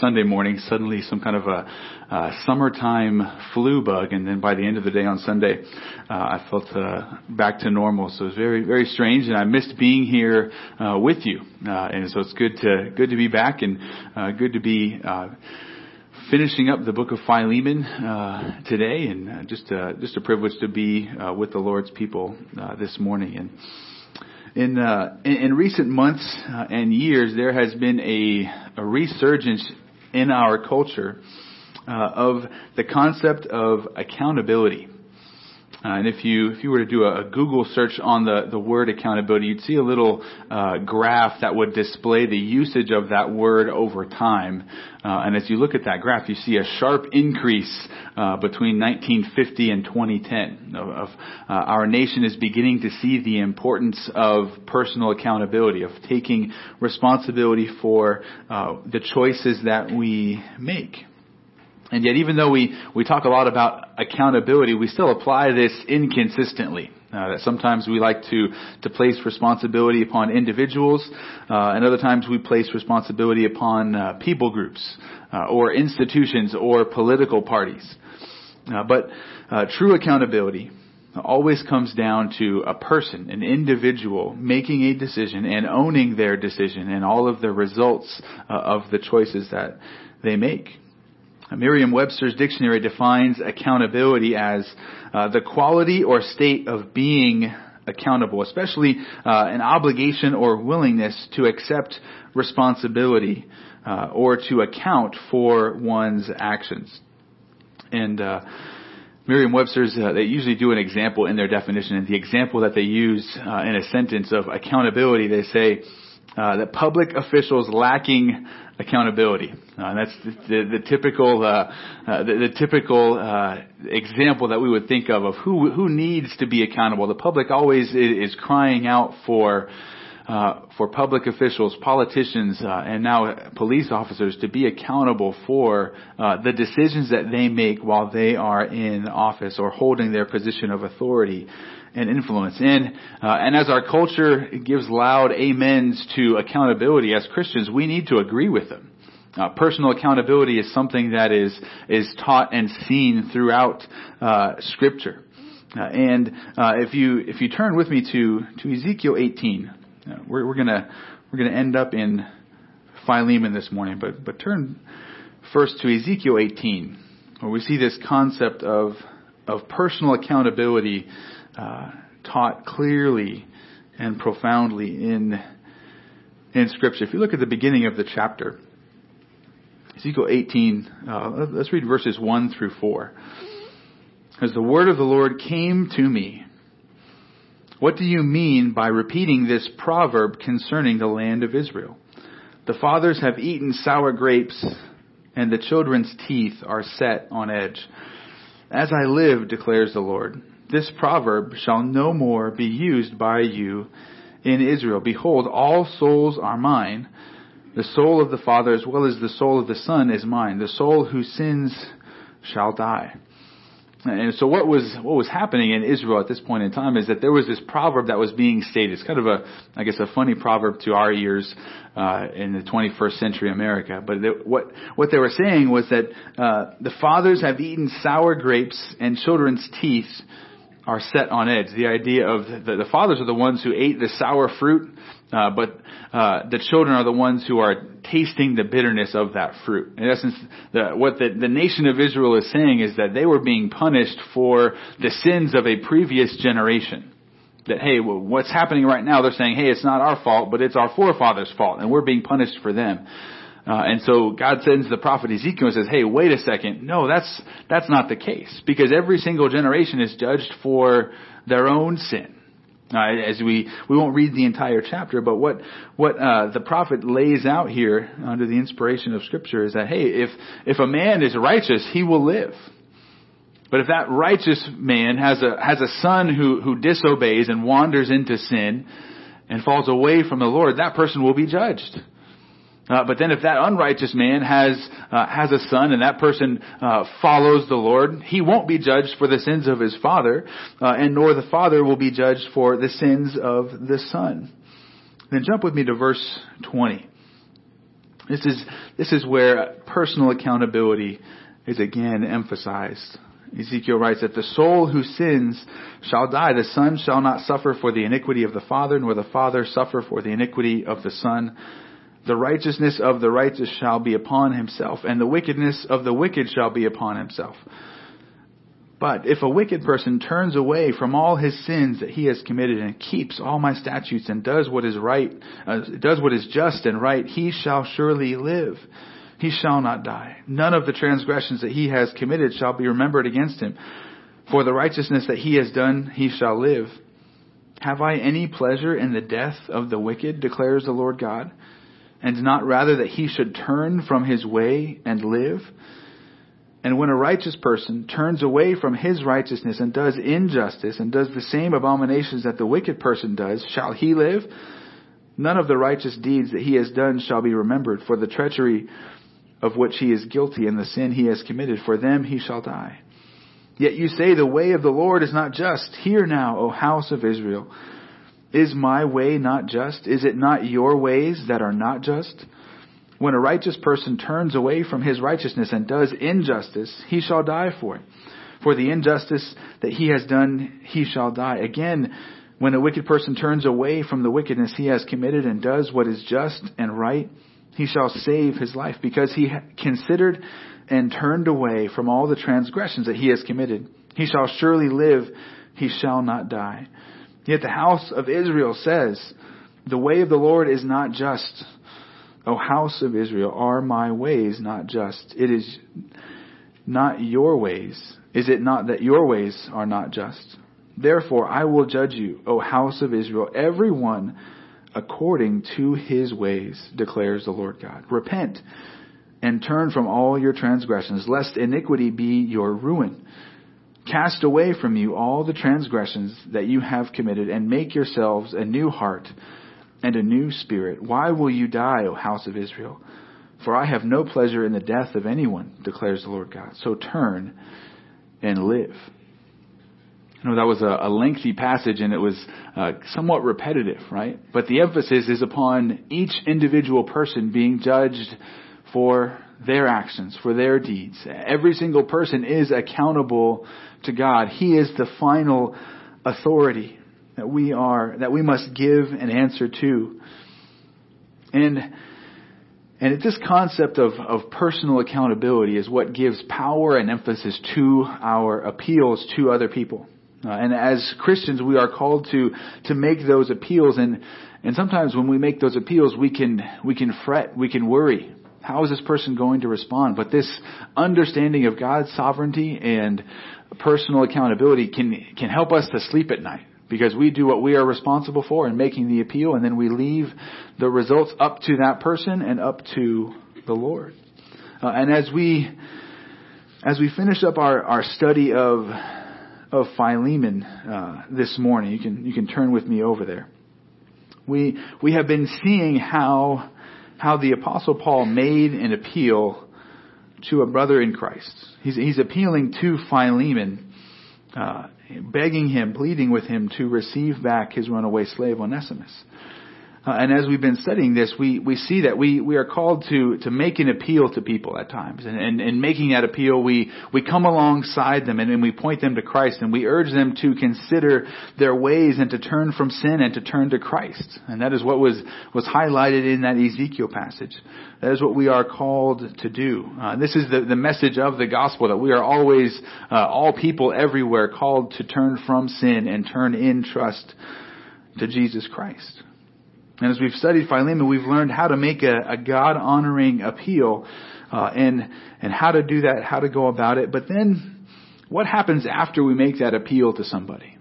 Sunday morning, suddenly some kind of a, a summertime flu bug, and then by the end of the day on Sunday, uh, I felt uh, back to normal. So it was very, very strange, and I missed being here uh, with you. Uh, and so it's good to good to be back, and uh, good to be. Uh, finishing up the book of Philemon uh, today, and uh, just uh, just a privilege to be uh, with the Lord's people uh, this morning. And in, uh, in, recent months uh, and years, there has been a, a resurgence in our culture uh, of the concept of accountability. Uh, and if you if you were to do a, a, Google search on the, the word accountability, you'd see a little uh, graph that would display the usage of that word over time. Uh, and as you look at that graph, you see a sharp increase uh, between 1950 and 2010. Of, of uh, our nation is beginning to see the importance of personal accountability, of taking responsibility for uh, the choices that we make. And yet, even though we, we talk a lot about accountability, we still apply this inconsistently. Uh, that sometimes we like to, to place responsibility upon individuals, uh, and other times we place responsibility upon uh, people groups, uh, or institutions, or political parties. Uh, but uh, true accountability always comes down to a person, an individual, making a decision and owning their decision and all of the results of the choices that they make. Merriam-Webster's dictionary defines accountability as uh, the quality or state of being accountable, especially uh, an obligation or willingness to accept responsibility uh, or to account for one's actions. And uh, Merriam-Webster's, uh, they usually do an example in their definition, and the example that they use uh, in a sentence of accountability, they say that public officials lacking accountability. Uh, that's the, the, the typical uh, uh, the, the, typical uh, example that we would think of of who who needs to be accountable. The public always is, crying out for. Uh, for public officials, politicians, uh, and now police officers to be accountable for the decisions that they make while they are in office or holding their position of authority and influence. And uh, and as our culture gives loud amens to accountability as Christians, we need to agree with them. Uh, personal accountability is something that is is taught and seen throughout uh, Scripture. Uh, and uh, if you if you turn with me to to Ezekiel 18, uh, we're, we're gonna we're gonna end up in Philemon this morning, but but turn first to Ezekiel 18, where we see this concept of of personal accountability uh, taught clearly and profoundly in in Scripture. If you look at the beginning of the chapter, Ezekiel 18, uh, let's read verses 1 through 4. As the word of the Lord came to me, what do you mean by repeating this proverb concerning the land of Israel? The fathers have eaten sour grapes, and the children's teeth are set on edge. As I live, declares the Lord, this proverb shall no more be used by you in Israel. Behold, all souls are mine. The soul of the Father as well as the soul of the Son is mine. The soul who sins shall die. And so what was what was happening in Israel at this point in time is that there was this proverb that was being stated. It's kind of a, I guess, a funny proverb to our ears uh, in the 21st century America. But what what they were saying was that uh, the fathers have eaten sour grapes and children's teeth are set on edge. The idea of the, the fathers are the ones who ate the sour fruit, uh, but uh, the children are the ones who are tasting the bitterness of that fruit. In essence, the, what the, the nation of Israel is saying is that they were being punished for the sins of a previous generation. That hey, what's happening right now? They're saying, hey, it's not our fault, but it's our forefathers' fault, and we're being punished for them. Uh, and so God sends the prophet Ezekiel and says, "Hey, wait a second. No, that's that's not the case because every single generation is judged for their own sin." Uh, as we we won't read the entire chapter, but what what uh, the prophet lays out here under the inspiration of Scripture is that hey, if if a man is righteous, he will live. But if that righteous man has a has a son who who disobeys and wanders into sin and falls away from the Lord, that person will be judged. Uh, but then if that unrighteous man has, uh, has a son and that person, uh, follows the Lord, he won't be judged for the sins of his father, uh, and nor the father will be judged for the sins of the son. Then jump with me to verse 20. This is, this is where personal accountability is again emphasized. Ezekiel writes that the soul who sins shall die. The son shall not suffer for the iniquity of the father, nor the father suffer for the iniquity of the son. The righteousness of the righteous shall be upon himself, and the wickedness of the wicked shall be upon himself. But if a wicked person turns away from all his sins that he has committed and keeps all my statutes and does what is right, uh, does what is just and right, he shall surely live. He shall not die. None of the transgressions that he has committed shall be remembered against him. For the righteousness that he has done, he shall live. Have I any pleasure in the death of the wicked, declares the Lord God, and not rather that he should turn from his way and live? And when a righteous person turns away from his righteousness and does injustice and does the same abominations that the wicked person does, shall he live? None of the righteous deeds that he has done shall be remembered, for the treachery of which he is guilty and the sin he has committed, for them he shall die. Yet you say the way of the Lord is not just. Hear now, O house of Israel. Is my way not just? Is it not your ways that are not just? When a righteous person turns away from his righteousness and does injustice, he shall die for it. For the injustice that he has done, he shall die. Again, when a wicked person turns away from the wickedness he has committed and does what is just and right, he shall save his life because he considered and turned away from all the transgressions that he has committed. He shall surely live, he shall not die. Yet the house of Israel says, the way of the Lord is not just. O house of Israel, are my ways not just? It is not your ways. Is it not that your ways are not just? Therefore I will judge you, O house of Israel, every one according to his ways, declares the Lord God. Repent and turn from all your transgressions, lest iniquity be your ruin. Cast away from you all the transgressions that you have committed, and make yourselves a new heart and a new spirit. Why will you die, O house of Israel? For I have no pleasure in the death of anyone, declares the Lord God. So turn and live. I know that was a, a lengthy passage and it was uh, somewhat repetitive, right? But the emphasis is upon each individual person being judged for their actions, for their deeds. Every single person is accountable to God. He is the final authority that we are, that we must give an answer to. And, and this concept of, of personal accountability is what gives power and emphasis to our appeals to other people. Uh, and as Christians, we are called to, to make those appeals and, and sometimes when we make those appeals, we can, we can fret, we can worry. How is this person going to respond? But this understanding of God's sovereignty and personal accountability can, can help us to sleep at night because we do what we are responsible for in making the appeal and then we leave the results up to that person and up to the Lord. Uh, and as we as we finish up our, our study of of Philemon uh, this morning, you can you can turn with me over there. We we have been seeing how how the apostle Paul made an appeal to a brother in Christ. He's he's appealing to Philemon uh, begging him, pleading with him to receive back his runaway slave Onesimus. Uh, and as we've been studying this, we, we see that we, we are called to, to make an appeal to people at times. And, and, and making that appeal, we, we come alongside them and, and we point them to Christ and we urge them to consider their ways and to turn from sin and to turn to Christ. And that is what was, was highlighted in that Ezekiel passage. That is what we are called to do. Uh, this is the, the message of the gospel that we are always, uh, all people everywhere called to turn from sin and turn in trust to Jesus Christ. And as we've studied Philemon, we've learned how to make a, a God honoring appeal, uh, and, and how to do that, how to go about it. But then, what happens after we make that appeal to somebody?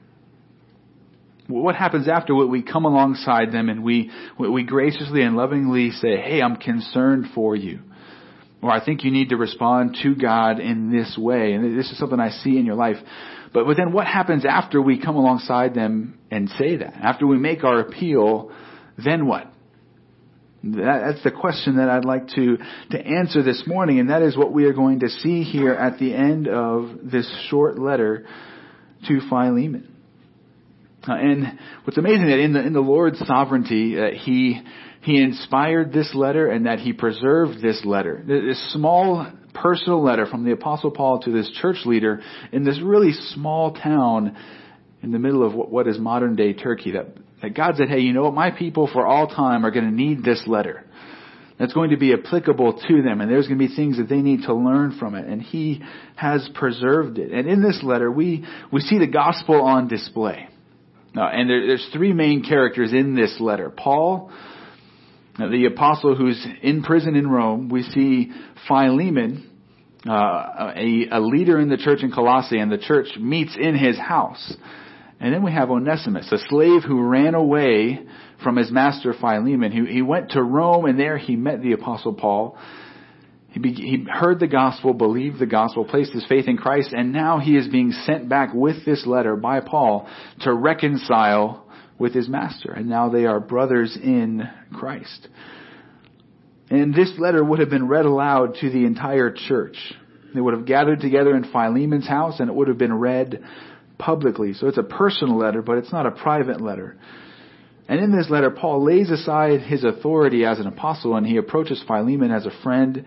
What happens after we come alongside them and we, we graciously and lovingly say, hey, I'm concerned for you. Or I think you need to respond to God in this way. And this is something I see in your life. But, but then what happens after we come alongside them and say that? After we make our appeal, then what? That's the question that I'd like to, to answer this morning, and that is what we are going to see here at the end of this short letter to Philemon. Uh, and what's amazing that in the in the Lord's sovereignty, uh, he he inspired this letter and that he preserved this letter. This small personal letter from the apostle Paul to this church leader in this really small town in the middle of what is modern day Turkey that, that God said, hey, you know what? My people for all time are going to need this letter. That's going to be applicable to them and there's going to be things that they need to learn from it. And he has preserved it. And in this letter, we, we see the gospel on display. And there, there's three main characters in this letter. Paul, the apostle who's in prison in Rome. We see Philemon, uh, a, a leader in the church in Colossae, and the church meets in his house. And then we have Onesimus, a slave who ran away from his master Philemon. He, he went to Rome, and there he met the apostle Paul. He, be, he heard the gospel, believed the gospel, placed his faith in Christ, and now he is being sent back with this letter by Paul to reconcile with his master. And now they are brothers in Christ. And this letter would have been read aloud to the entire church. They would have gathered together in Philemon's house and it would have been read publicly. So it's a personal letter, but it's not a private letter. And in this letter, Paul lays aside his authority as an apostle and he approaches Philemon as a friend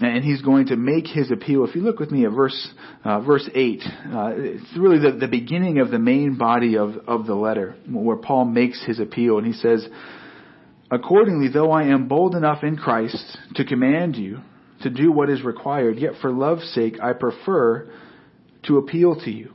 and he's going to make his appeal. If you look with me at verse uh, verse eight, uh, it's really the, the beginning of the main body of of the letter, where Paul makes his appeal, and he says, "Accordingly, though I am bold enough in Christ to command you to do what is required, yet for love's sake I prefer to appeal to you.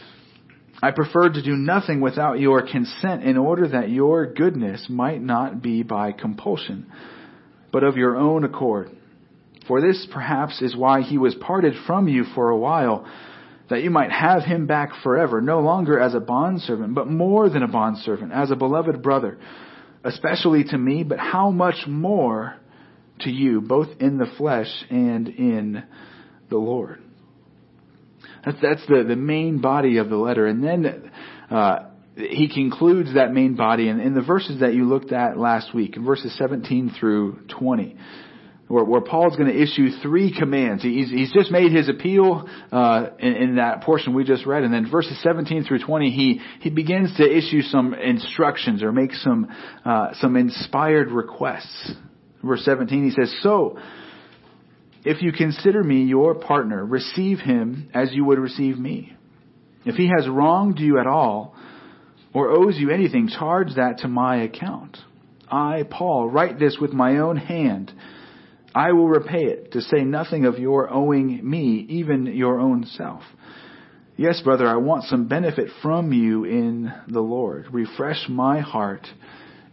I preferred to do nothing without your consent in order that your goodness might not be by compulsion, but of your own accord. For this perhaps is why he was parted from you for a while, that you might have him back forever, no longer as a bondservant, but more than a bondservant, as a beloved brother, especially to me, but how much more to you, both in the flesh and in the Lord. That's, that's the, the main body of the letter. And then, uh, he concludes that main body in, in the verses that you looked at last week, in verses 17 through 20 where, where Paul's going to issue three commands. He's, he's just made his appeal uh, in, in that portion we just read, and then verses 17 through 20, he he begins to issue some instructions or make some uh, some inspired requests. Verse 17, he says, "So." If you consider me your partner, receive him as you would receive me. If he has wronged you at all, or owes you anything, charge that to my account. I, Paul, write this with my own hand. I will repay it, to say nothing of your owing me, even your own self. Yes, brother, I want some benefit from you in the Lord. Refresh my heart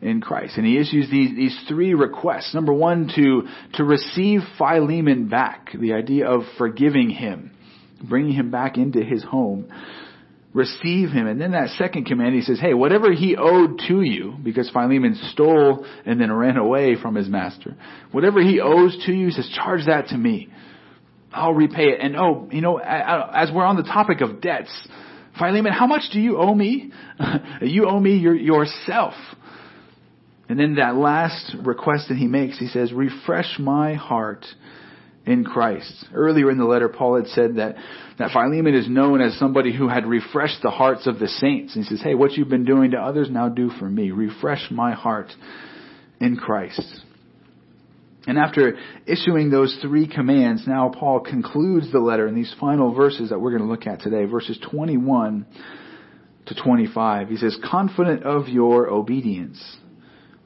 in Christ. And he issues these, these three requests. Number one, to, to receive Philemon back, the idea of forgiving him, bringing him back into his home receive him. And then that second command, he says, hey, whatever he owed to you, because Philemon stole and then ran away from his master, whatever he owes to you, he says, charge that to me. I'll repay it. And oh, you know, as we're on the topic of debts, Philemon, how much do you owe me? you owe me your, yourself. And then that last request that he makes, he says, refresh my heart in Christ. Earlier in the letter, Paul had said that, that Philemon is known as somebody who had refreshed the hearts of the saints. And he says, hey, what you've been doing to others, now do for me. Refresh my heart in Christ. And after issuing those three commands, now Paul concludes the letter in these final verses that we're going to look at today, verses 21 to 25. He says, confident of your obedience,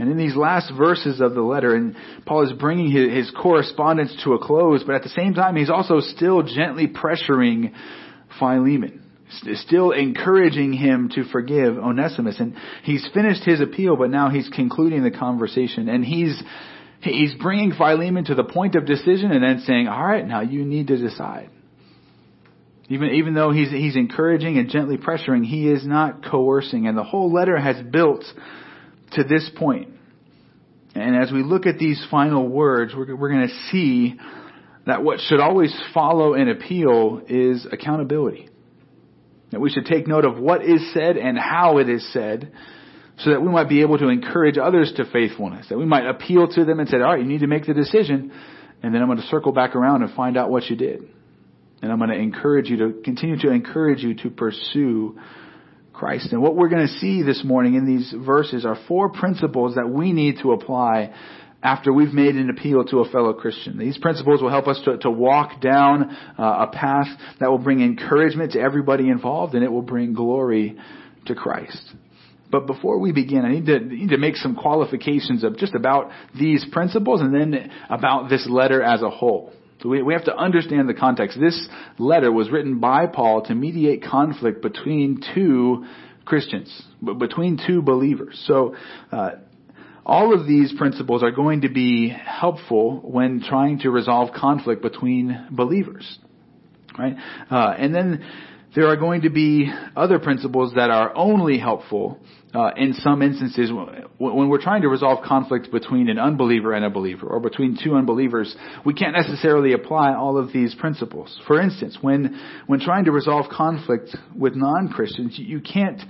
And in these last verses of the letter, and Paul is bringing his, his correspondence to a close, but at the same time, he's also still gently pressuring Philemon, still encouraging him to forgive Onesimus. And he's finished his appeal, but now he's concluding the conversation, and he's he's bringing Philemon to the point of decision, and then saying, "All right, now you need to decide." Even, even though he's, he's encouraging and gently pressuring, he is not coercing. And the whole letter has built to this point. And as we look at these final words, we're, we're going to see that what should always follow an appeal is accountability. That we should take note of what is said and how it is said so that we might be able to encourage others to faithfulness. That we might appeal to them and say, all right, you need to make the decision and then I'm going to circle back around and find out what you did. And I'm going to encourage you to continue to encourage you to pursue Christ. And what we're going to see this morning in these verses are four principles that we need to apply after we've made an appeal to a fellow Christian. These principles will help us to, to walk down uh, a path that will bring encouragement to everybody involved and it will bring glory to Christ. But before we begin, I need to, need to make some qualifications of just about these principles and then about this letter as a whole. So we, we have to understand the context. This letter was written by Paul to mediate conflict between two Christians, between two believers. So, uh, all of these principles are going to be helpful when trying to resolve conflict between believers, right? Uh, and then there are going to be other principles that are only helpful uh, in some instances, when we're trying to resolve conflict between an unbeliever and a believer, or between two unbelievers, we can't necessarily apply all of these principles. For instance, when when trying to resolve conflict with non-Christians, you can't.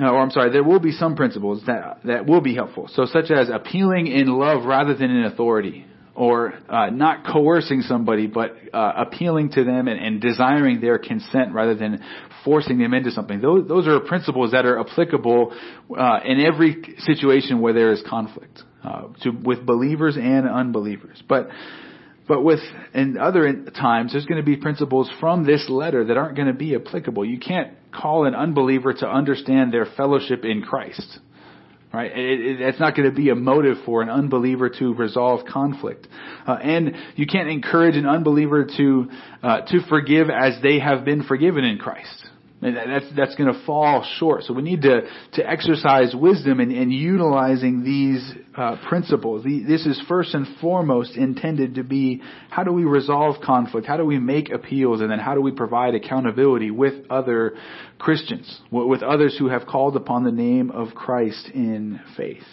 Uh, or I'm sorry, there will be some principles that that will be helpful. So, such as appealing in love rather than in authority, or uh, not coercing somebody, but uh, appealing to them and, and, desiring their consent rather than forcing them into something. Those, those are principles that are applicable uh, in every situation where there is conflict, uh, to, with believers and unbelievers. But but with in other times, there's going to be principles from this letter that aren't going to be applicable. You can't call an unbeliever to understand their fellowship in Christ. Right? It, it's not going to be a motive for an unbeliever to resolve conflict. Uh, and you can't encourage an unbeliever to, uh, to forgive as they have been forgiven in Christ. That's, that's going to fall short. So we need to, to exercise wisdom in, in utilizing these uh, principles. The, this is first and foremost intended to be how do we resolve conflict? How do we make appeals? And then how do we provide accountability with other Christians, with others who have called upon the name of Christ in faith?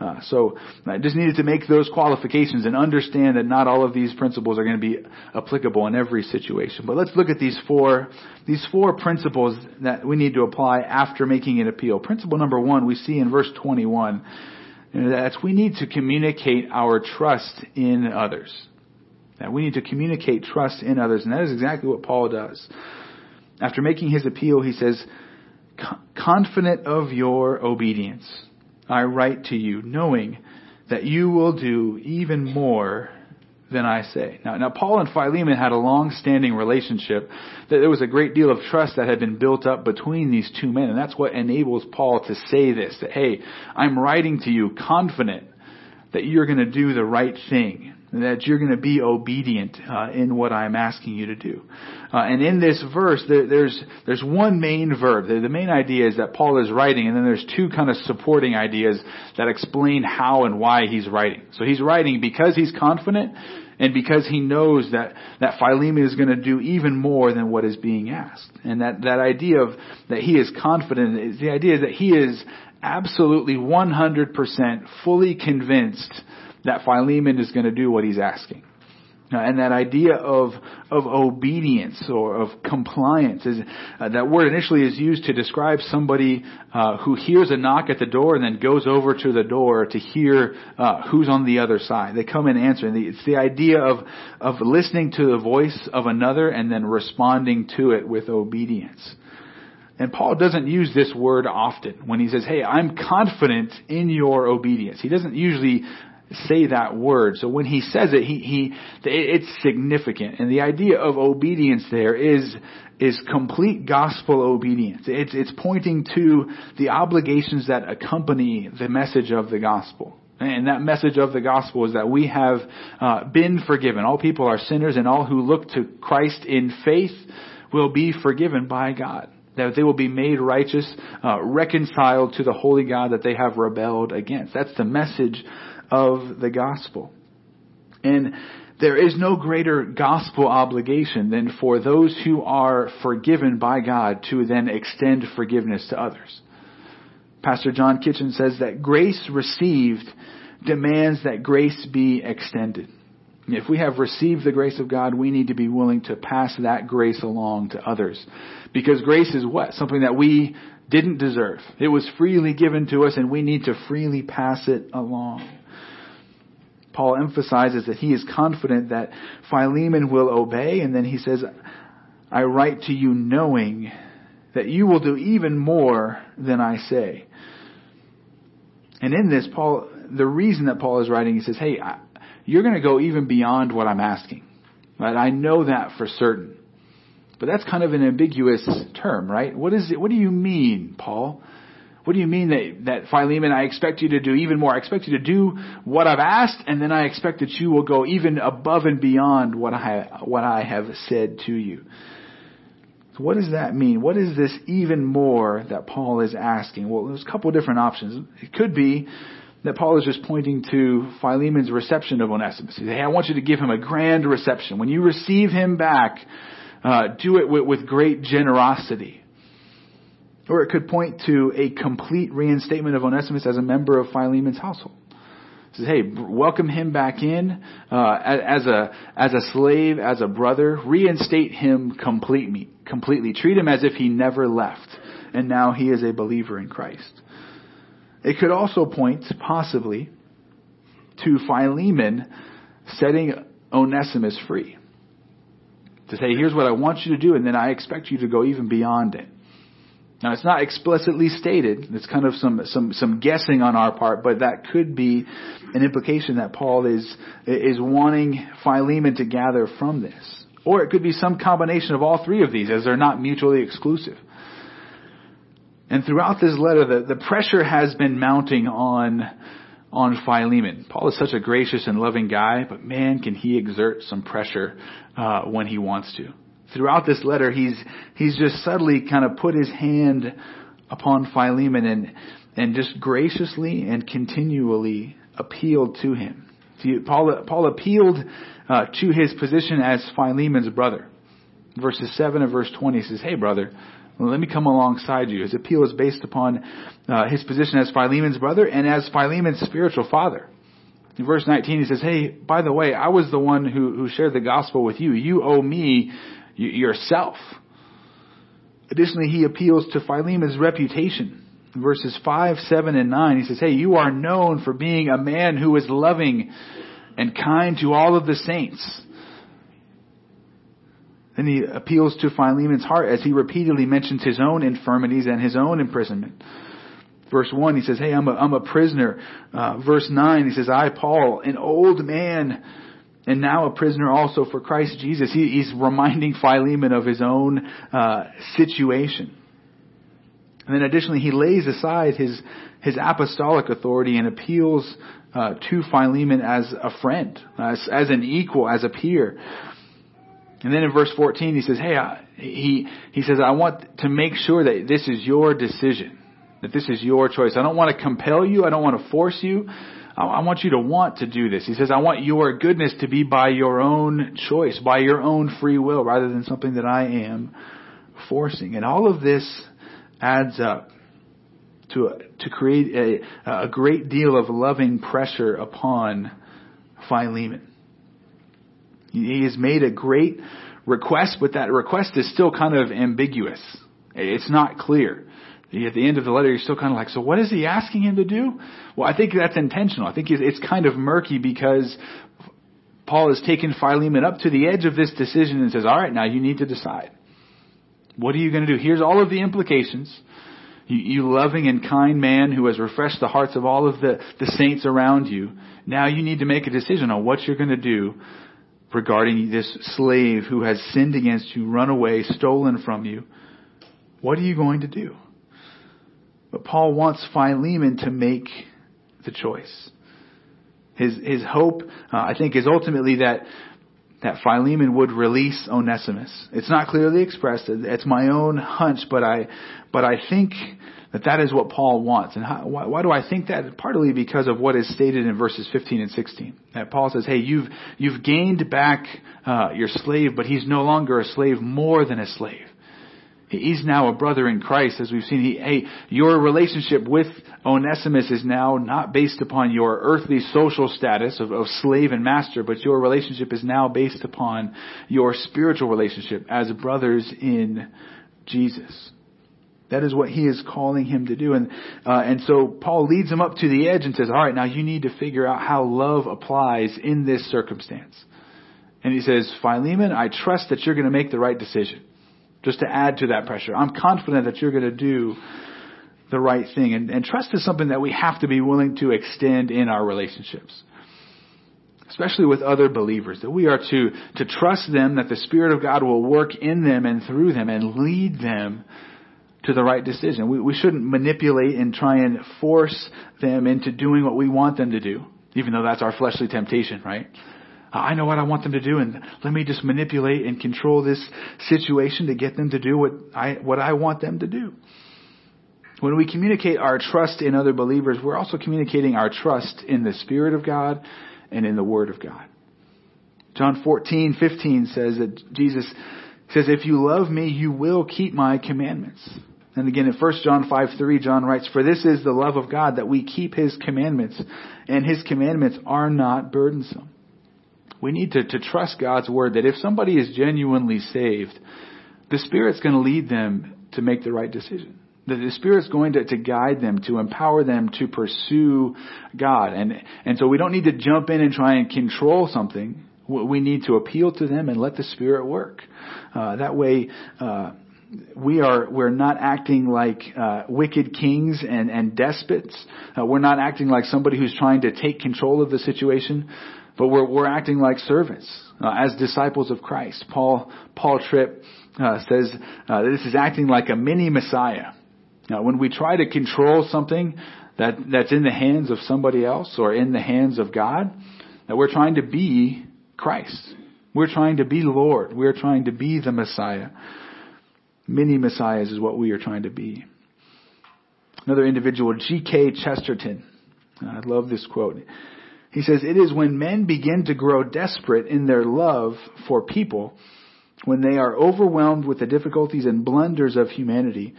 Uh, so I just needed to make those qualifications and understand that not all of these principles are going to be applicable in every situation. But let's look at these four, these four principles that we need to apply after making an appeal. Principle number one we see in verse 21. And that's we need to communicate our trust in others. That we need to communicate trust in others. And that is exactly what Paul does. After making his appeal, he says, confident of your obedience. I write to you, knowing that you will do even more than I say. Now, now Paul and Philemon had a long-standing relationship. That there was a great deal of trust that had been built up between these two men, and that's what enables Paul to say this: that hey, I'm writing to you confident that you're going to do the right thing that you're going to be obedient uh, in what I'm asking you to do. Uh, and in this verse, there, there's there's one main verb. The, the, main idea is that Paul is writing, and then there's two kind of supporting ideas that explain how and why he's writing. So he's writing because he's confident, and because he knows that that Philemon is going to do even more than what is being asked. And that that idea of that he is confident is the idea that he is absolutely 100% fully convinced that Philemon is going to do what he's asking. Uh, and that idea of of obedience or of compliance is uh, that word initially is used to describe somebody uh, who hears a knock at the door and then goes over to the door to hear uh, who's on the other side. They come and answer. And the, it's the idea of of listening to the voice of another and then responding to it with obedience. And Paul doesn't use this word often when he says, "Hey, I'm confident in your obedience." He doesn't usually say that word. So when he says it, he, he, it's significant. And the idea of obedience there is, is complete gospel obedience. It's, it's pointing to the obligations that accompany the message of the gospel. And that message of the gospel is that we have uh, been forgiven. All people are sinners, and all who look to Christ in faith will be forgiven by God. That they will be made righteous, uh, reconciled to the holy God that they have rebelled against. That's the message of the gospel. And there is no greater gospel obligation than for those who are forgiven by God to then extend forgiveness to others. Pastor John Kitchen says that grace received demands that grace be extended. If we have received the grace of God, we need to be willing to pass that grace along to others. Because grace is what? Something that we didn't deserve. It was freely given to us and we need to freely pass it along. Paul emphasizes that he is confident that Philemon will obey and then he says, I write to you knowing that you will do even more than I say. And in this, Paul, the reason that Paul is writing, he says, hey, you're going to go even beyond what I'm asking. Right? I know that for certain. But that's kind of an ambiguous term, right? What is it? What do you mean, Paul? What do you mean that, that Philemon, I expect you to do even more? I expect you to do what I've asked, and then I expect that you will go even above and beyond what I, what I have said to you. So what does that mean? What is this even more that Paul is asking? Well, there's a couple different options. It could be that Paul is just pointing to Philemon's reception of Onesimus. He says, hey, I want you to give him a grand reception. When you receive him back, uh, do it with, with great generosity. Or it could point to a complete reinstatement of Onesimus as a member of Philemon's household. Says, hey, welcome him back in uh, as a as a slave, as a brother. Reinstate him completely. Completely treat him as if he never left, and now he is a believer in Christ. It could also point, possibly, to Philemon setting Onesimus free. To say, here's what I want you to do, and then I expect you to go even beyond it. Now, it's not explicitly stated. It's kind of some, some, some guessing on our part, but that could be an implication that Paul is, is wanting Philemon to gather from this. Or it could be some combination of all three of these, as they're not mutually exclusive. And throughout this letter, the, the pressure has been mounting on, on Philemon. Paul is such a gracious and loving guy, but man, can he exert some pressure uh, when he wants to. Throughout this letter, he's he's just subtly kind of put his hand upon Philemon and and just graciously and continually appealed to him. Paul Paul appealed uh, to his position as Philemon's brother. Verses seven and verse twenty says, "Hey, brother." Let me come alongside you. His appeal is based upon uh, his position as Philemon's brother and as Philemon's spiritual father. In verse 19, he says, Hey, by the way, I was the one who, who shared the gospel with you. You owe me yourself. Additionally, he appeals to Philemon's reputation. Verses 5, 7, and 9, he says, Hey, you are known for being a man who is loving and kind to all of the saints. Then he appeals to Philemon's heart as he repeatedly mentions his own infirmities and his own imprisonment. Verse 1, he says, Hey, I'm a, I'm a prisoner. Uh, verse 9, he says, I, Paul, an old man, and now a prisoner also for Christ Jesus. He, he's reminding Philemon of his own uh, situation. And then additionally, he lays aside his, his apostolic authority and appeals uh, to Philemon as a friend, as, as an equal, as a peer. And then in verse 14, he says, Hey, I, he, he says, I want to make sure that this is your decision, that this is your choice. I don't want to compel you. I don't want to force you. I, want you to want to do this. He says, I want your goodness to be by your own choice, by your own free will, rather than something that I am forcing. And all of this adds up to, to create a, a great deal of loving pressure upon Philemon. He has made a great request, but that request is still kind of ambiguous. It's not clear. At the end of the letter, you're still kind of like, so what is he asking him to do? Well, I think that's intentional. I think it's kind of murky because Paul has taken Philemon up to the edge of this decision and says, all right, now you need to decide. What are you going to do? Here's all of the implications. You, you loving and kind man who has refreshed the hearts of all of the, the saints around you. Now you need to make a decision on what you're going to do regarding this slave who has sinned against you, run away, stolen from you. What are you going to do? But Paul wants Philemon to make the choice. His, his hope, uh, I think, is ultimately that, that Philemon would release Onesimus. It's not clearly expressed. It's my own hunch, but I, but I think that that is what Paul wants. And how, why, why, do I think that? Partly because of what is stated in verses 15 and 16. That Paul says, hey, you've, you've gained back, uh, your slave, but he's no longer a slave more than a slave. He's now a brother in Christ, as we've seen. He, hey, your relationship with Onesimus is now not based upon your earthly social status of, of slave and master, but your relationship is now based upon your spiritual relationship as brothers in Jesus. That is what he is calling him to do. And, uh, and so Paul leads him up to the edge and says, all right, now you need to figure out how love applies in this circumstance. And he says, Philemon, I trust that you're going to make the right decision just to add to that pressure. I'm confident that you're going to do the right thing. And, and trust is something that we have to be willing to extend in our relationships. Especially with other believers, that we are to, to trust them that the Spirit of God will work in them and through them and lead them to the right decision. We, we shouldn't manipulate and try and force them into doing what we want them to do, even though that's our fleshly temptation, right? I know what I want them to do and let me just manipulate and control this situation to get them to do what I, what I want them to do. When we communicate our trust in other believers, we're also communicating our trust in the Spirit of God and in the Word of God. John 14, 15 says that Jesus says, if you love me, you will keep my commandments. And again in 1 John 5, 3, John writes, for this is the love of God that we keep his commandments and his commandments are not burdensome. We need to, to trust God's word that if somebody is genuinely saved, the Spirit's going to lead them to make the right decision. That the Spirit's going to, to guide them, to empower them to pursue God. And, and so we don't need to jump in and try and control something. We need to appeal to them and let the Spirit work. Uh, that way, uh, we are we're not acting like uh, wicked kings and and despots. Uh, we're not acting like somebody who's trying to take control of the situation but we're, we're acting like servants uh, as disciples of Christ. Paul Paul Tripp uh, says uh, this is acting like a mini Messiah. Now, when we try to control something that that's in the hands of somebody else or in the hands of God, that we're trying to be Christ. We're trying to be Lord. We're trying to be the Messiah. Many Messiahs is what we are trying to be. Another individual, G.K. Chesterton. I love this quote. He says, It is when men begin to grow desperate in their love for people, when they are overwhelmed with the difficulties and blunders of humanity,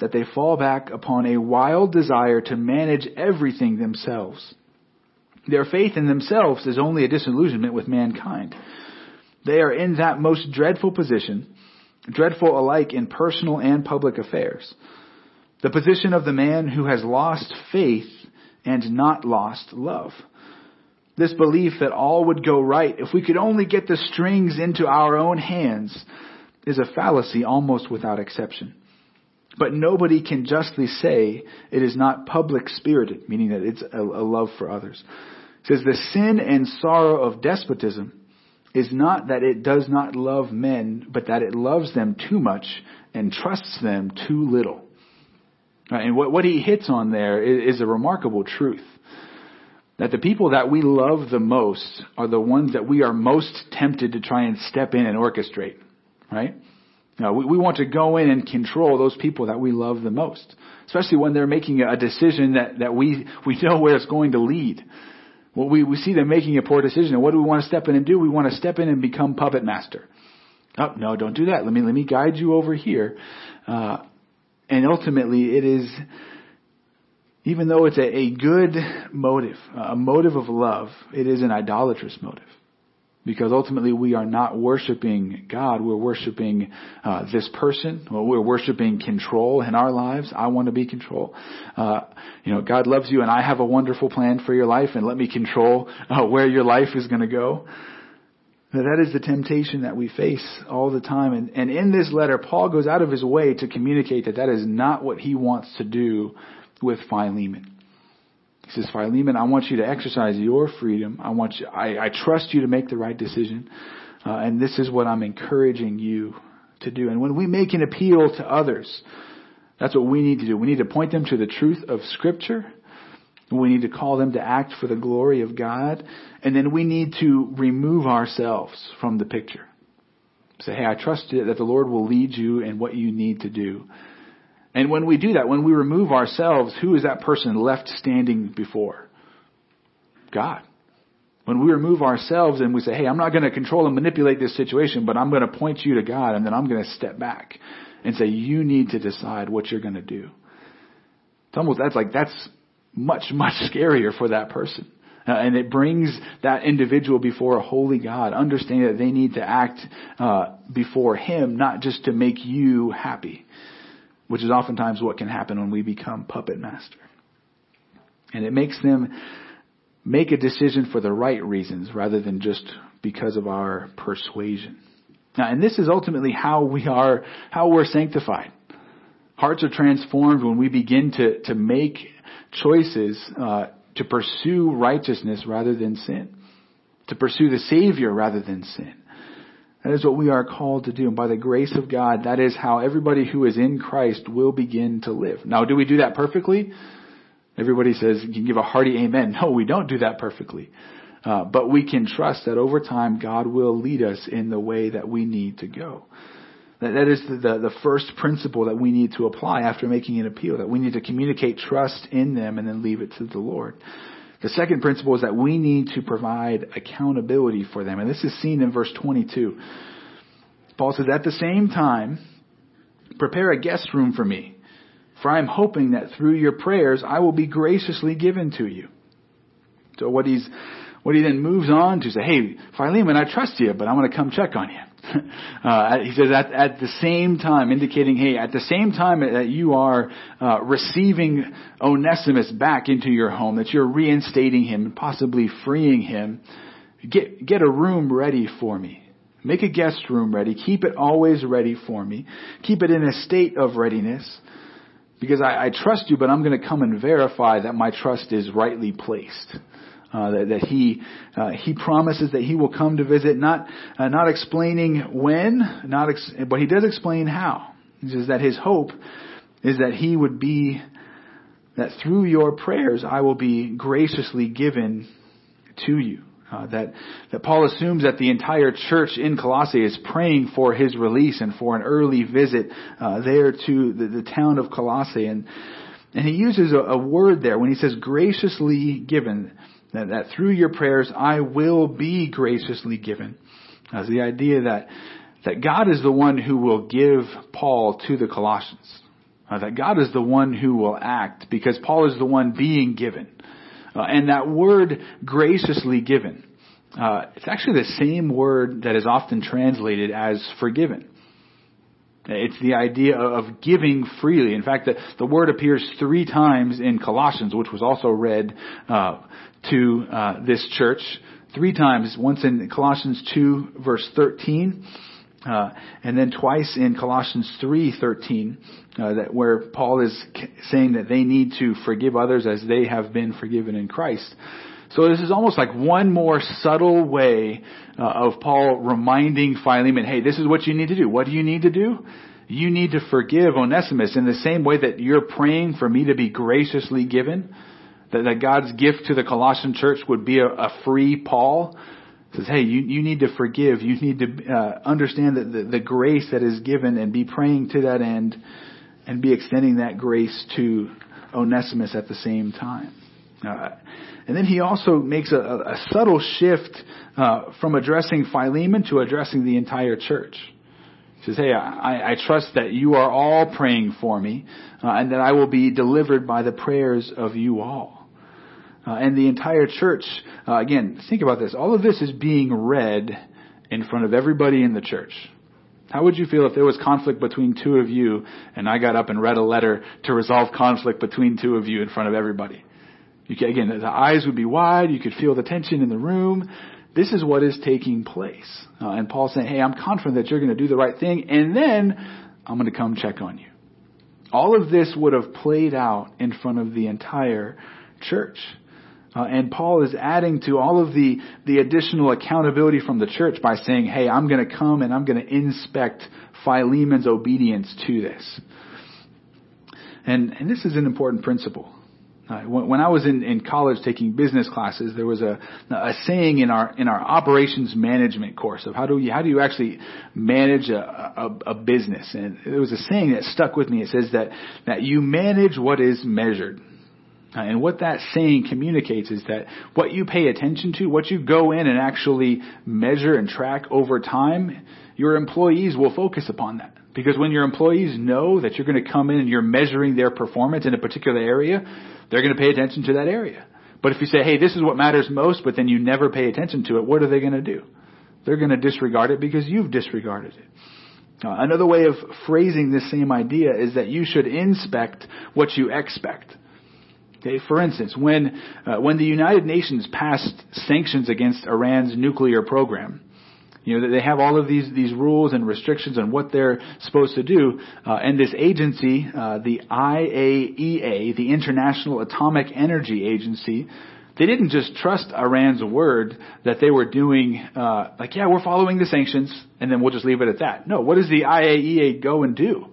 that they fall back upon a wild desire to manage everything themselves. Their faith in themselves is only a disillusionment with mankind. They are in that most dreadful position, dreadful alike in personal and public affairs. The position of the man who has lost faith and not lost love. This belief that all would go right if we could only get the strings into our own hands is a fallacy almost without exception. But nobody can justly say it is not public spirited, meaning that it's a, a love for others. It says the sin and sorrow of despotism is not that it does not love men, but that it loves them too much and trusts them too little. And what, what he hits on there is, is a remarkable truth that the people that we love the most are the ones that we are most tempted to try and step in and orchestrate, right? Now, we, we want to go in and control those people that we love the most, especially when they're making a decision that, that we, we know where it's going to lead. Well, we, we see them making a poor decision, and what do we want to step in and do? We want to step in and become puppet master. Oh, no, don't do that. Let me, let me guide you over here. Uh, and ultimately, it is, even though it's a, a good motive, a motive of love, it is an idolatrous motive. Because ultimately we are not worshiping God, we're worshiping uh, this person, or we're worshiping control in our lives. I want to be control. Uh, you know, God loves you and I have a wonderful plan for your life and let me control uh, where your life is going to go. That is the temptation that we face all the time. And, and in this letter, Paul goes out of his way to communicate that that is not what he wants to do with Philemon. He says, Philemon, I want you to exercise your freedom. I want you, I, I trust you to make the right decision. Uh, and this is what I'm encouraging you to do. And when we make an appeal to others, that's what we need to do. We need to point them to the truth of Scripture. We need to call them to act for the glory of God. And then we need to remove ourselves from the picture. Say, hey, I trust that the Lord will lead you in what you need to do. And when we do that, when we remove ourselves, who is that person left standing before? God. When we remove ourselves and we say, hey, I'm not going to control and manipulate this situation, but I'm going to point you to God and then I'm going to step back and say, you need to decide what you're going to do. It's almost, that's like, that's much, much scarier for that person. Uh, and it brings that individual before a holy God, understanding that they need to act uh, before Him, not just to make you happy, which is oftentimes what can happen when we become puppet master. And it makes them make a decision for the right reasons rather than just because of our persuasion. Now, and this is ultimately how we are, how we're sanctified. Hearts are transformed when we begin to, to make choices uh, to pursue righteousness rather than sin, to pursue the Savior rather than sin. That is what we are called to do. And by the grace of God, that is how everybody who is in Christ will begin to live. Now, do we do that perfectly? Everybody says, you can give a hearty amen. No, we don't do that perfectly. Uh, but we can trust that over time, God will lead us in the way that we need to go. That is the, the, the, first principle that we need to apply after making an appeal, that we need to communicate trust in them and then leave it to the Lord. The second principle is that we need to provide accountability for them. And this is seen in verse 22. Paul says, At the same time, prepare a guest room for me, for I am hoping that through your prayers I will be graciously given to you. So what he's, what he then moves on to say, hey, Philemon, I trust you, but I want to come check on you. Uh, he says at, at the same time, indicating, hey, at the same time that you are uh, receiving Onesimus back into your home, that you're reinstating him, and possibly freeing him, get get a room ready for me. Make a guest room ready. Keep it always ready for me. Keep it in a state of readiness. Because I, I trust you, but I'm going to come and verify that my trust is rightly placed. Uh, that, that, he uh, he promises that he will come to visit, not uh, not explaining when, not ex- but he does explain how. He says that his hope is that he would be that through your prayers I will be graciously given to you. Uh, that that Paul assumes that the entire church in Colossae is praying for his release and for an early visit uh, there to the, the town of Colossae, and and he uses a, a word there when he says graciously given that, that through your prayers I will be graciously given. As the idea that, that God is the one who will give Paul to the Colossians. Uh, that God is the one who will act because Paul is the one being given. Uh, and that word graciously given, uh, it's actually the same word that is often translated as forgiven. It's the idea of giving freely. In fact, the, the word appears three times in Colossians, which was also read uh, to uh, this church three times. Once in Colossians 2 verse 13, uh, and then twice in Colossians 3:13, uh, that where Paul is saying that they need to forgive others as they have been forgiven in Christ. So this is almost like one more subtle way uh, of Paul reminding Philemon, "Hey, this is what you need to do. What do you need to do? You need to forgive Onesimus in the same way that you're praying for me to be graciously given." that, that God's gift to the Colossian church would be a, a free Paul. says, hey, you, you need to forgive. You need to uh, understand that the, the grace that is given and be praying to that end and be extending that grace to Onesimus at the same time. Uh, and then he also makes a, a subtle shift uh, from addressing Philemon to addressing the entire church. He says, Hey, I, I trust that you are all praying for me, uh, and that I will be delivered by the prayers of you all uh, and the entire church. Uh, again, think about this. All of this is being read in front of everybody in the church. How would you feel if there was conflict between two of you and I got up and read a letter to resolve conflict between two of you in front of everybody? Again, the eyes would be wide. You could feel the tension in the room. this is what is taking place. Uh, and Paul's saying, hey, I'm confident that you're going to do the right thing, and then I'm going to come check on you. All of this would have played out in front of the entire church. Uh, and Paul is adding to all of the, the additional accountability from the church by saying, hey, I'm going to come and I'm going to inspect Philemon's obedience to this. And, and this is an important principle. Uh, when, I was in, in college taking business classes, there was a, a saying in our in our operations management course of how do you how do you actually manage a, a, a business, and there was a saying that stuck with me. It says that that you manage what is measured. Uh, and what that saying communicates is that what you pay attention to, what you go in and actually measure and track over time, your employees will focus upon that. Because when your employees know that you're going to come in and you're measuring their performance in a particular area, they're going to pay attention to that area. But if you say, hey, this is what matters most, but then you never pay attention to it, what are they going to do? They're going to disregard it because you've disregarded it. Uh, another way of phrasing this same idea is that you should inspect what you expect. Okay, for instance, when uh, when the United Nations passed sanctions against Iran's nuclear program, you know they have all of these these rules and restrictions on what they're supposed to do, uh, and this agency, uh, the IAEA, the International Atomic Energy Agency, they didn't just trust Iran's word that they were doing, uh, like, yeah, we're following the sanctions, and then we'll just leave it at that. No, what does the IAEA go and do?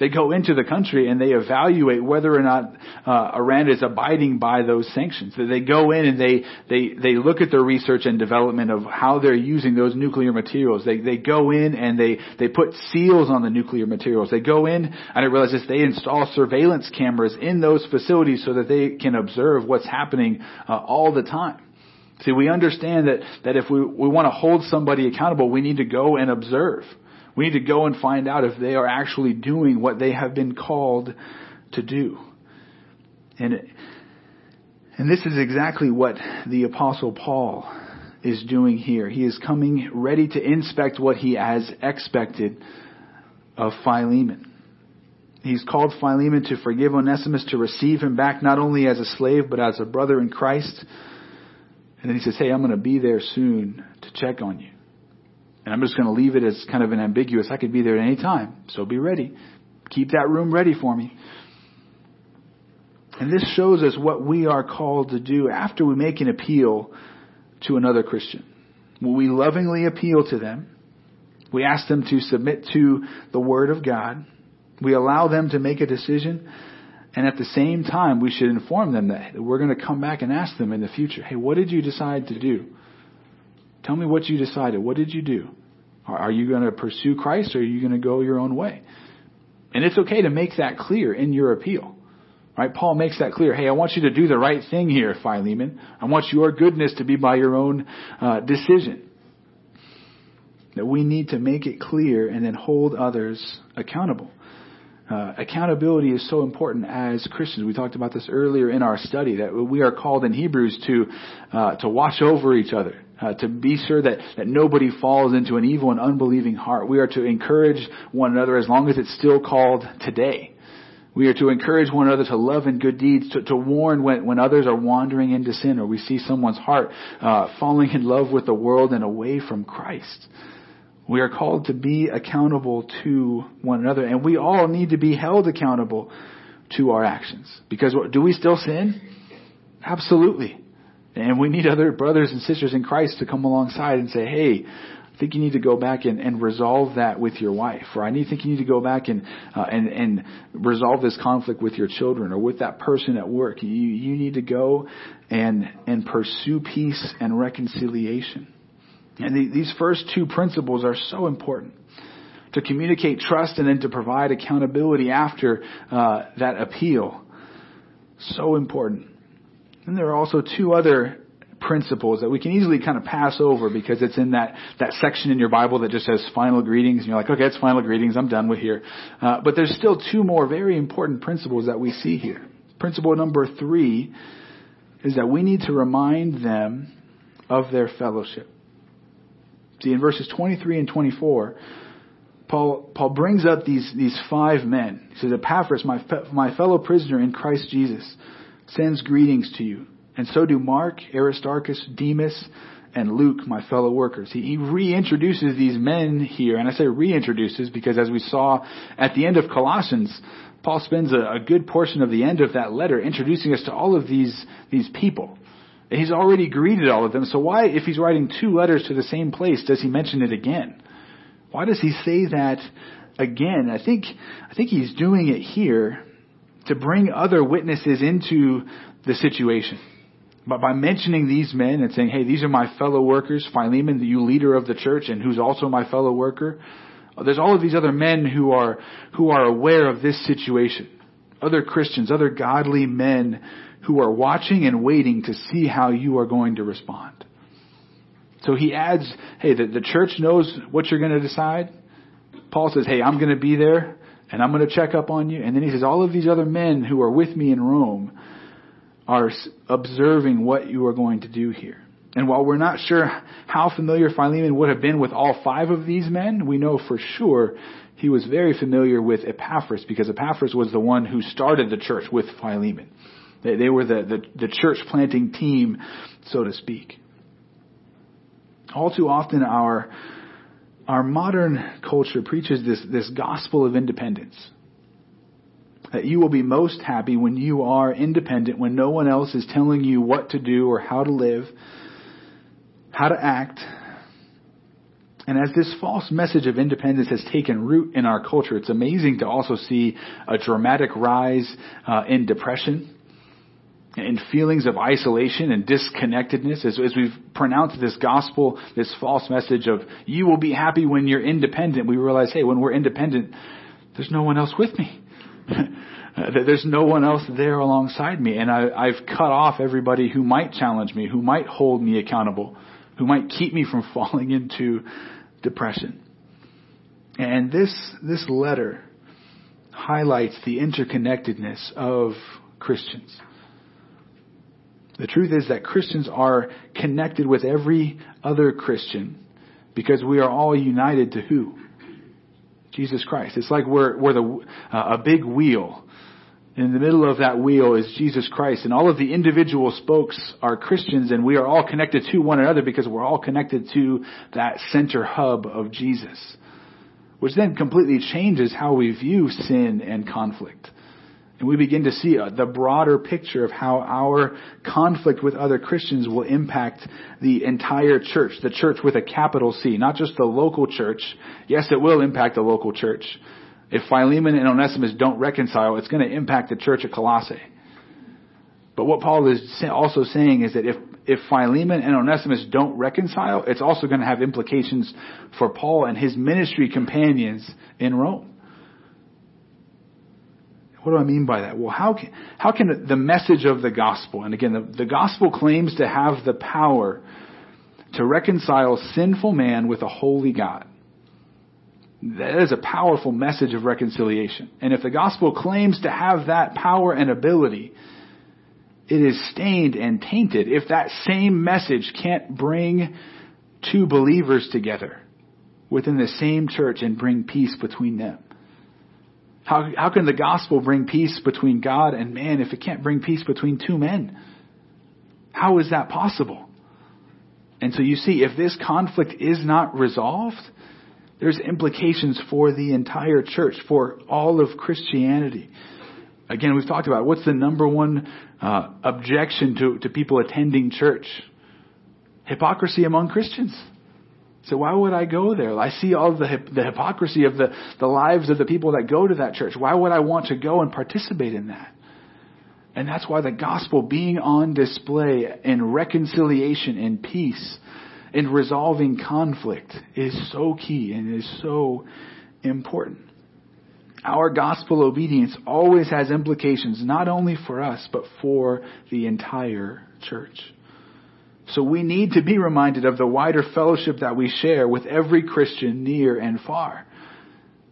They go into the country and they evaluate whether or not uh, Iran is abiding by those sanctions. They go in and they, they, they look at the research and development of how they're using those nuclear materials. They, they go in and they, they put seals on the nuclear materials. They go in, and I realize this, they install surveillance cameras in those facilities so that they can observe what's happening uh, all the time. See, we understand that, that if we, we want to hold somebody accountable, we need to go and observe. We need to go and find out if they are actually doing what they have been called to do. And, and this is exactly what the apostle Paul is doing here. He is coming ready to inspect what he has expected of Philemon. He's called Philemon to forgive Onesimus, to receive him back not only as a slave, but as a brother in Christ. And then he says, Hey, I'm going to be there soon to check on you. And I'm just going to leave it as kind of an ambiguous. I could be there at any time, so be ready. Keep that room ready for me. And this shows us what we are called to do after we make an appeal to another Christian. We lovingly appeal to them, we ask them to submit to the Word of God. We allow them to make a decision. And at the same time, we should inform them that we're going to come back and ask them in the future, hey, what did you decide to do? Tell me what you decided. What did you do? Are you going to pursue Christ or are you going to go your own way? And it's okay to make that clear in your appeal. Right? Paul makes that clear. Hey, I want you to do the right thing here, Philemon. I want your goodness to be by your own uh, decision. That we need to make it clear and then hold others accountable. Uh, accountability is so important as Christians. We talked about this earlier in our study that we are called in Hebrews to uh, to watch over each other, uh, to be sure that, that nobody falls into an evil and unbelieving heart. We are to encourage one another as long as it's still called today. We are to encourage one another to love and good deeds, to, to warn when, when others are wandering into sin or we see someone's heart uh, falling in love with the world and away from Christ. We are called to be accountable to one another, and we all need to be held accountable to our actions. Because do we still sin? Absolutely. And we need other brothers and sisters in Christ to come alongside and say, hey, I think you need to go back and, and resolve that with your wife, or I need, think you need to go back and, uh, and and resolve this conflict with your children or with that person at work. You you need to go and and pursue peace and reconciliation. And the, these first two principles are so important to communicate trust and then to provide accountability after uh, that appeal. So important. And there are also two other principles that we can easily kind of pass over because it's in that, that section in your Bible that just says final greetings. And you're like, okay, it's final greetings. I'm done with here. Uh, but there's still two more very important principles that we see here. Principle number three is that we need to remind them of their fellowship. See, in verses 23 and 24, Paul, Paul brings up these, these five men. He says, Epaphras, my, my fellow prisoner in Christ Jesus, sends greetings to you. And so do Mark, Aristarchus, Demas, and Luke, my fellow workers. He, he reintroduces these men here, and I say reintroduces because as we saw at the end of Colossians, Paul spends a, a good portion of the end of that letter introducing us to all of these, these people. And he's already greeted all of them, so why, if he's writing two letters to the same place, does he mention it again? Why does he say that again? I think, I think he's doing it here to bring other witnesses into the situation. But by mentioning these men and saying, hey, these are my fellow workers, Philemon, the you leader of the church and who's also my fellow worker, there's all of these other men who are, who are aware of this situation. Other Christians, other godly men who are watching and waiting to see how you are going to respond. So he adds, hey, the, the church knows what you're going to decide. Paul says, hey, I'm going to be there and I'm going to check up on you. And then he says, all of these other men who are with me in Rome, are observing what you are going to do here. And while we're not sure how familiar Philemon would have been with all five of these men, we know for sure he was very familiar with Epaphras because Epaphras was the one who started the church with Philemon. They, they were the, the, the church planting team, so to speak. All too often our, our modern culture preaches this, this gospel of independence that you will be most happy when you are independent, when no one else is telling you what to do or how to live, how to act. And as this false message of independence has taken root in our culture, it's amazing to also see a dramatic rise uh, in depression in feelings of isolation and disconnectedness as, as, we've pronounced this gospel, this false message of you will be happy when you're independent, we realize, hey, when we're independent, there's no one else with me. There's no one else there alongside me, and I, I've cut off everybody who might challenge me, who might hold me accountable, who might keep me from falling into depression. And this this letter highlights the interconnectedness of Christians. The truth is that Christians are connected with every other Christian because we are all united to who? Jesus Christ. It's like we're, we're the, uh, a big wheel. In the middle of that wheel is Jesus Christ, and all of the individual spokes are Christians, and we are all connected to one another because we're all connected to that center hub of Jesus. Which then completely changes how we view sin and conflict. And we begin to see uh, the broader picture of how our conflict with other Christians will impact the entire church, the church with a capital C, not just the local church. Yes, it will impact the local church. If Philemon and Onesimus don't reconcile, it's going to impact the church at Colossae. But what Paul is also saying is that if, if Philemon and Onesimus don't reconcile, it's also going to have implications for Paul and his ministry companions in Rome. What do I mean by that? Well, how can, how can the message of the gospel, and again, the, the gospel claims to have the power to reconcile sinful man with a holy God. That is a powerful message of reconciliation. And if the gospel claims to have that power and ability, it is stained and tainted if that same message can't bring two believers together within the same church and bring peace between them. How, how can the gospel bring peace between God and man if it can't bring peace between two men? How is that possible? And so you see, if this conflict is not resolved, there's implications for the entire church, for all of Christianity. Again, we've talked about what's the number one uh, objection to, to people attending church? Hypocrisy among Christians. So why would I go there? I see all the the hypocrisy of the the lives of the people that go to that church. Why would I want to go and participate in that? And that's why the gospel being on display in reconciliation and peace in resolving conflict is so key and is so important. Our gospel obedience always has implications not only for us, but for the entire church. So we need to be reminded of the wider fellowship that we share with every Christian near and far.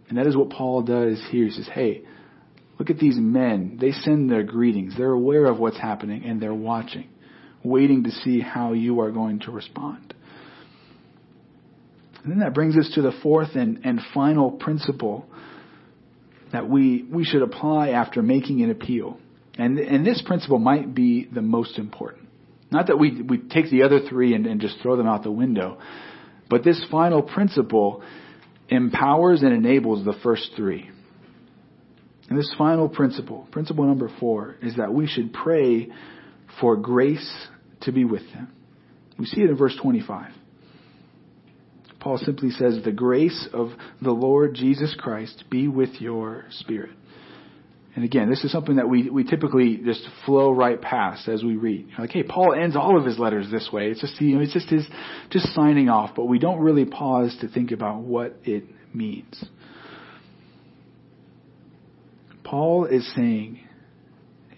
And that is what Paul does here. He says, hey, look at these men. They send their greetings. They're aware of what's happening and they're watching, waiting to see how you are going to respond. And then that brings us to the fourth and, and final principle that we, we should apply after making an appeal. And, and this principle might be the most important. Not that we, we take the other three and, and just throw them out the window, but this final principle empowers and enables the first three. And this final principle, principle number four, is that we should pray for grace to be with them. We see it in verse 25. Paul simply says, The grace of the Lord Jesus Christ be with your spirit. And again, this is something that we, we typically just flow right past as we read. You're Like, hey, Paul ends all of his letters this way. It's just, you know, it's just his, just signing off, but we don't really pause to think about what it means. Paul is saying,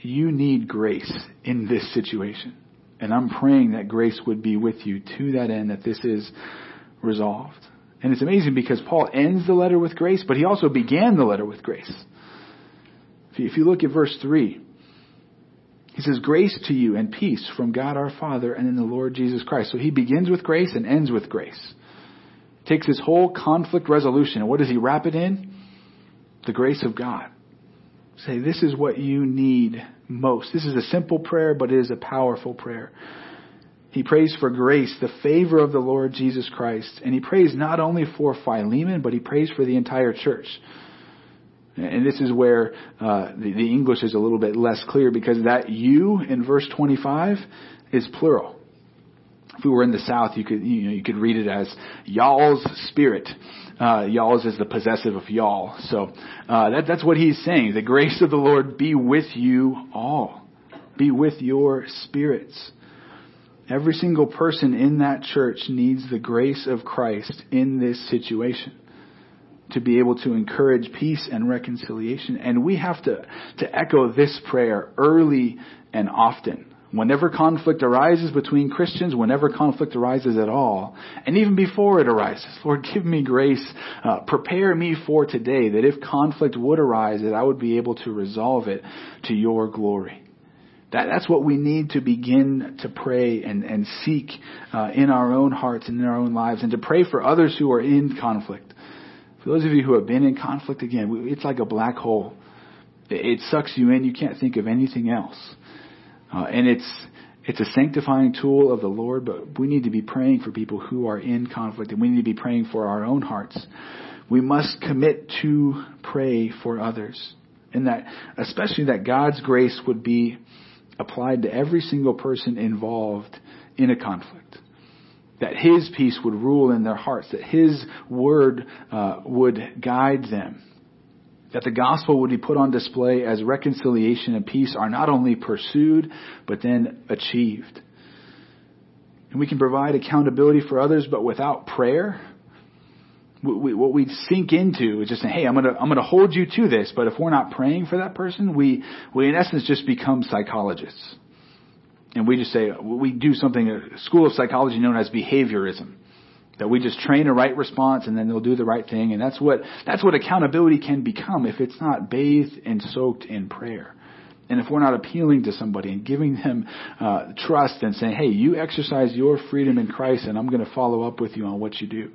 you need grace in this situation. And I'm praying that grace would be with you to that end, that this is resolved. And it's amazing because Paul ends the letter with grace, but he also began the letter with grace. If you look at verse 3, he says, Grace to you and peace from God our Father and in the Lord Jesus Christ. So he begins with grace and ends with grace. Takes his whole conflict resolution, and what does he wrap it in? The grace of God. Say, this is what you need most. This is a simple prayer, but it is a powerful prayer. He prays for grace, the favor of the Lord Jesus Christ. And he prays not only for Philemon, but he prays for the entire church. And this is where uh, the, the English is a little bit less clear because that you in verse 25 is plural. If we were in the South, you could you know you could read it as y'all's spirit. Uh, y'all's is the possessive of y'all. So uh, that, that's what he's saying. The grace of the Lord be with you all. Be with your spirits. Every single person in that church needs the grace of Christ in this situation to be able to encourage peace and reconciliation. And we have to, to echo this prayer early and often. Whenever conflict arises between Christians, whenever conflict arises at all, and even before it arises, Lord, give me grace. Uh, prepare me for today that if conflict would arise, that I would be able to resolve it to your glory. That, that's what we need to begin to pray and, and seek uh, in our own hearts and in our own lives, and to pray for others who are in conflict. For those of you who have been in conflict, again, it's like a black hole. It sucks you in. You can't think of anything else. Uh, and it's it's a sanctifying tool of the Lord, but we need to be praying for people who are in conflict, and we need to be praying for our own hearts. We must commit to pray for others, and that especially that God's grace would be applied to every single person involved in a conflict. That His peace would rule in their hearts, that His word uh, would guide them that the gospel would be put on display as reconciliation and peace are not only pursued, but then achieved. And we can provide accountability for others, but without prayer, we, what we sink into is just saying, "Hey, I'm gonna I'm gonna hold you to this," but if we're not praying for that person, we we in essence just become psychologists, and we just say we do something a school of psychology known as behaviorism. That we just train a right response and then they'll do the right thing. And that's what, that's what accountability can become if it's not bathed and soaked in prayer. And if we're not appealing to somebody and giving them uh, trust and saying, hey, you exercise your freedom in Christ and I'm going to follow up with you on what you do.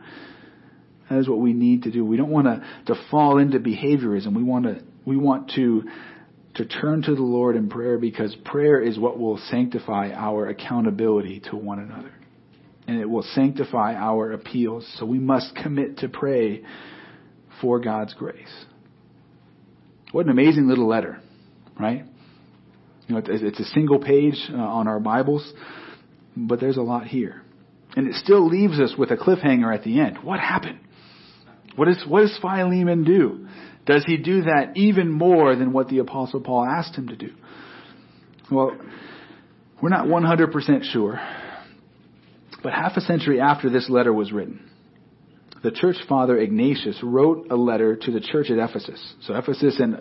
That is what we need to do. We don't want to, to fall into behaviorism. We want to, we want to, to turn to the Lord in prayer because prayer is what will sanctify our accountability to one another and it will sanctify our appeals. So we must commit to pray for God's grace. What an amazing little letter, right? You know, it's a single page uh, on our Bibles, but there's a lot here. And it still leaves us with a cliffhanger at the end. What happened? What, is, what does Philemon do? Does he do that even more than what the Apostle Paul asked him to do? Well, we're not 100% sure. But half a century after this letter was written, the church father Ignatius wrote a letter to the church at Ephesus. So Ephesus and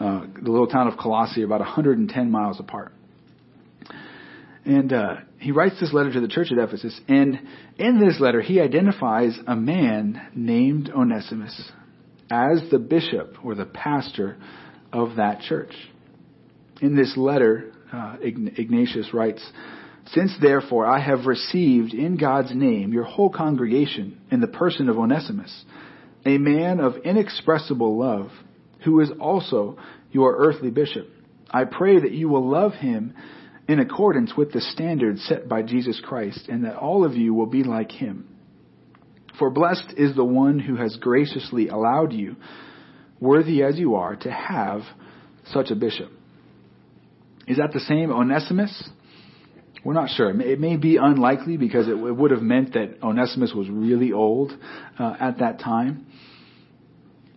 uh, the little town of Colossae are about 110 miles apart. And uh, he writes this letter to the church at Ephesus, and in this letter he identifies a man named Onesimus as the bishop or the pastor of that church. In this letter, uh, Ignatius writes, since therefore I have received in God's name your whole congregation in the person of Onesimus, a man of inexpressible love, who is also your earthly bishop, I pray that you will love him in accordance with the standard set by Jesus Christ, and that all of you will be like him. For blessed is the one who has graciously allowed you, worthy as you are, to have such a bishop. Is that the same Onesimus? We're not sure. It may be unlikely because it would have meant that Onesimus was really old uh, at that time.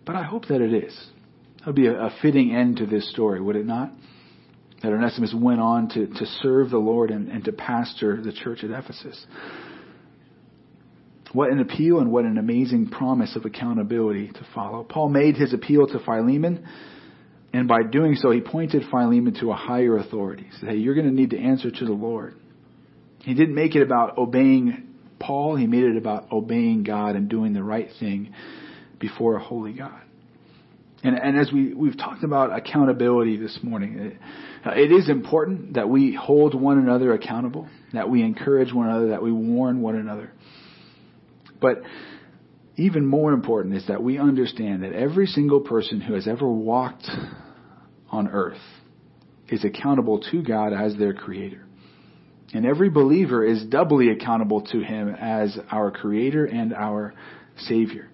But I hope that it is. That would be a, fitting end to this story, would it not? That Onesimus went on to, to serve the Lord and, and to pastor the church at Ephesus. What an appeal and what an amazing promise of accountability to follow. Paul made his appeal to Philemon, and by doing so, he pointed Philemon to a higher authority. He said, Hey, you're going to need to answer to the Lord. He didn't make it about obeying Paul, he made it about obeying God and doing the right thing before a holy God. And, and as we, we've talked about accountability this morning, it, it is important that we hold one another accountable, that we encourage one another, that we warn one another. But even more important is that we understand that every single person who has ever walked on earth is accountable to God as their creator. And every believer is doubly accountable to him as our creator and our savior.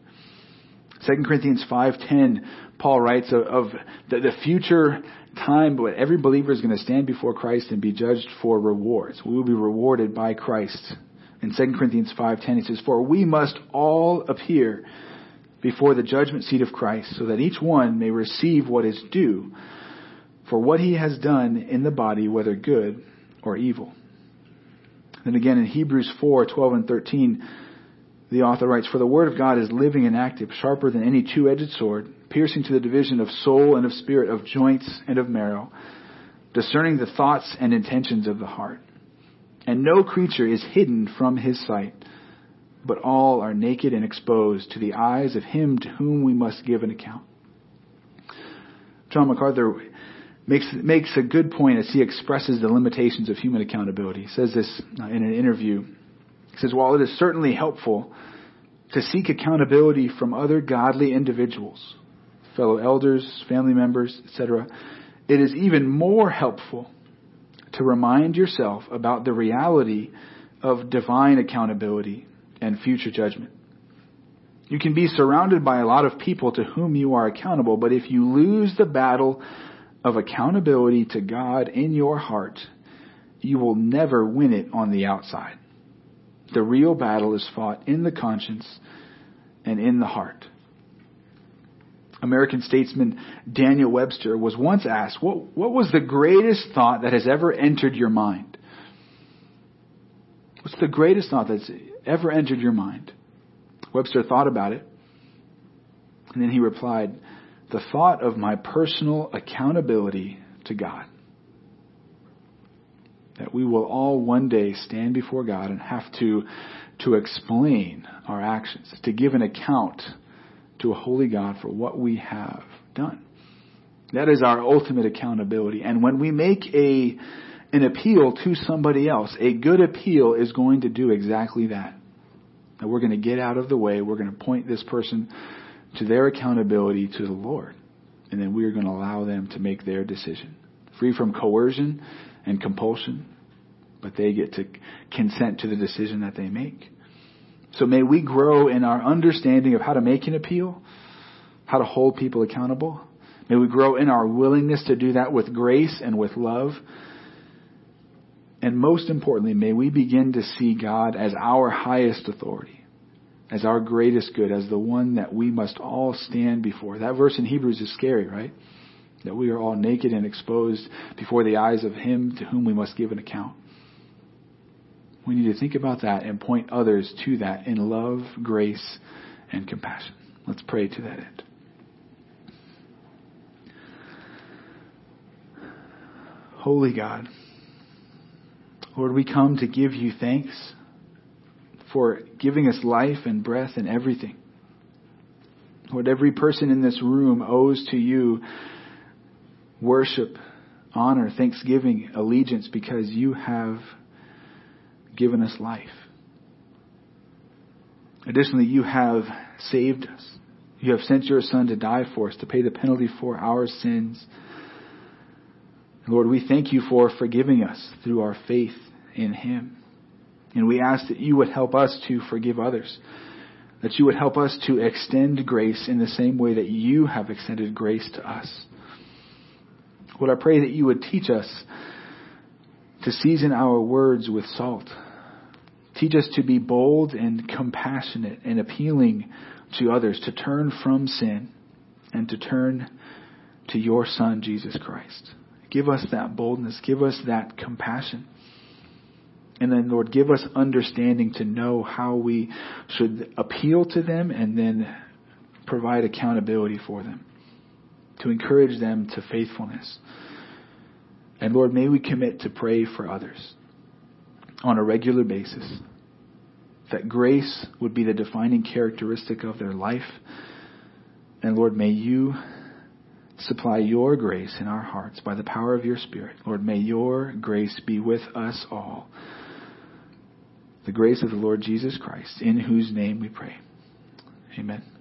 2 Corinthians 5:10 Paul writes of, the, the, future time when every believer is going to stand before Christ and be judged for rewards. We will be rewarded by Christ. In 2 Corinthians 5:10 it says for we must all appear before the judgment seat of Christ so that each one may receive what is due for what he has done in the body whether good or evil. Then again in Hebrews 4:12 and 13 the author writes, For the word of God is living and active, sharper than any two edged sword, piercing to the division of soul and of spirit, of joints and of marrow, discerning the thoughts and intentions of the heart. And no creature is hidden from his sight, but all are naked and exposed to the eyes of him to whom we must give an account. John MacArthur makes, makes a good point as he expresses the limitations of human accountability. He says this uh, in an interview. He says, while it is certainly helpful to seek accountability from other godly individuals, fellow elders, family members, etc., it is even more helpful to remind yourself about the reality of divine accountability and future judgment. You can be surrounded by a lot of people to whom you are accountable, but if you lose the battle of accountability to God in your heart, you will never win it on the outside. The real battle is fought in the conscience and in the heart. American statesman Daniel Webster was once asked, what, what was the greatest thought that has ever entered your mind? What's the greatest thought that's ever entered your mind? Webster thought about it, and then he replied, The thought of my personal accountability to God that we will all one day stand before God and have to, to explain our actions, to give an account to a holy God for what we have done. That is our ultimate accountability. And when we make a, an appeal to somebody else, a good appeal is going to do exactly that. That we're going to get out of the way. We're going to point this person to their accountability to the Lord. And then we are going to allow them to make their decision. Free from coercion and compulsion, but they get to consent to the decision that they make. So may we grow in our understanding of how to make an appeal, how to hold people accountable. May we grow in our willingness to do that with grace and with love. And most importantly, may we begin to see God as our highest authority, as our greatest good, as the one that we must all stand before. That verse in Hebrews is scary, right? that we are all naked and exposed before the eyes of Him to whom we must give an account. We need to think about that and point others to that in love, grace, and compassion. Let's pray to that end. Holy God, Lord, we come to give you thanks for giving us life and breath and everything. Lord, every person in this room owes to you worship, honor, thanksgiving, allegiance because you have given us life. Additionally, you have saved us. You have sent your Son to die for us, to pay the penalty for our sins. Lord, we thank you for forgiving us through our faith in Him. And we ask that you would help us to forgive others, that you would help us to extend grace in the same way that you have extended grace to us. Lord, I pray that you would teach us to season our words with salt. Teach us to be bold and compassionate and appealing to others, to turn from sin and to turn to your Son, Jesus Christ. Give us that boldness. Give us that compassion. And then, Lord, give us understanding to know how we should appeal to them and then provide accountability for them, to encourage them to faithfulness. And Lord, may we commit to pray for others on a regular basis, that grace would be the defining characteristic of their life. And Lord, may you supply your grace in our hearts by the power of your Spirit. Lord, may your grace be with us all. The grace of the Lord Jesus Christ, in whose name we pray. Amen.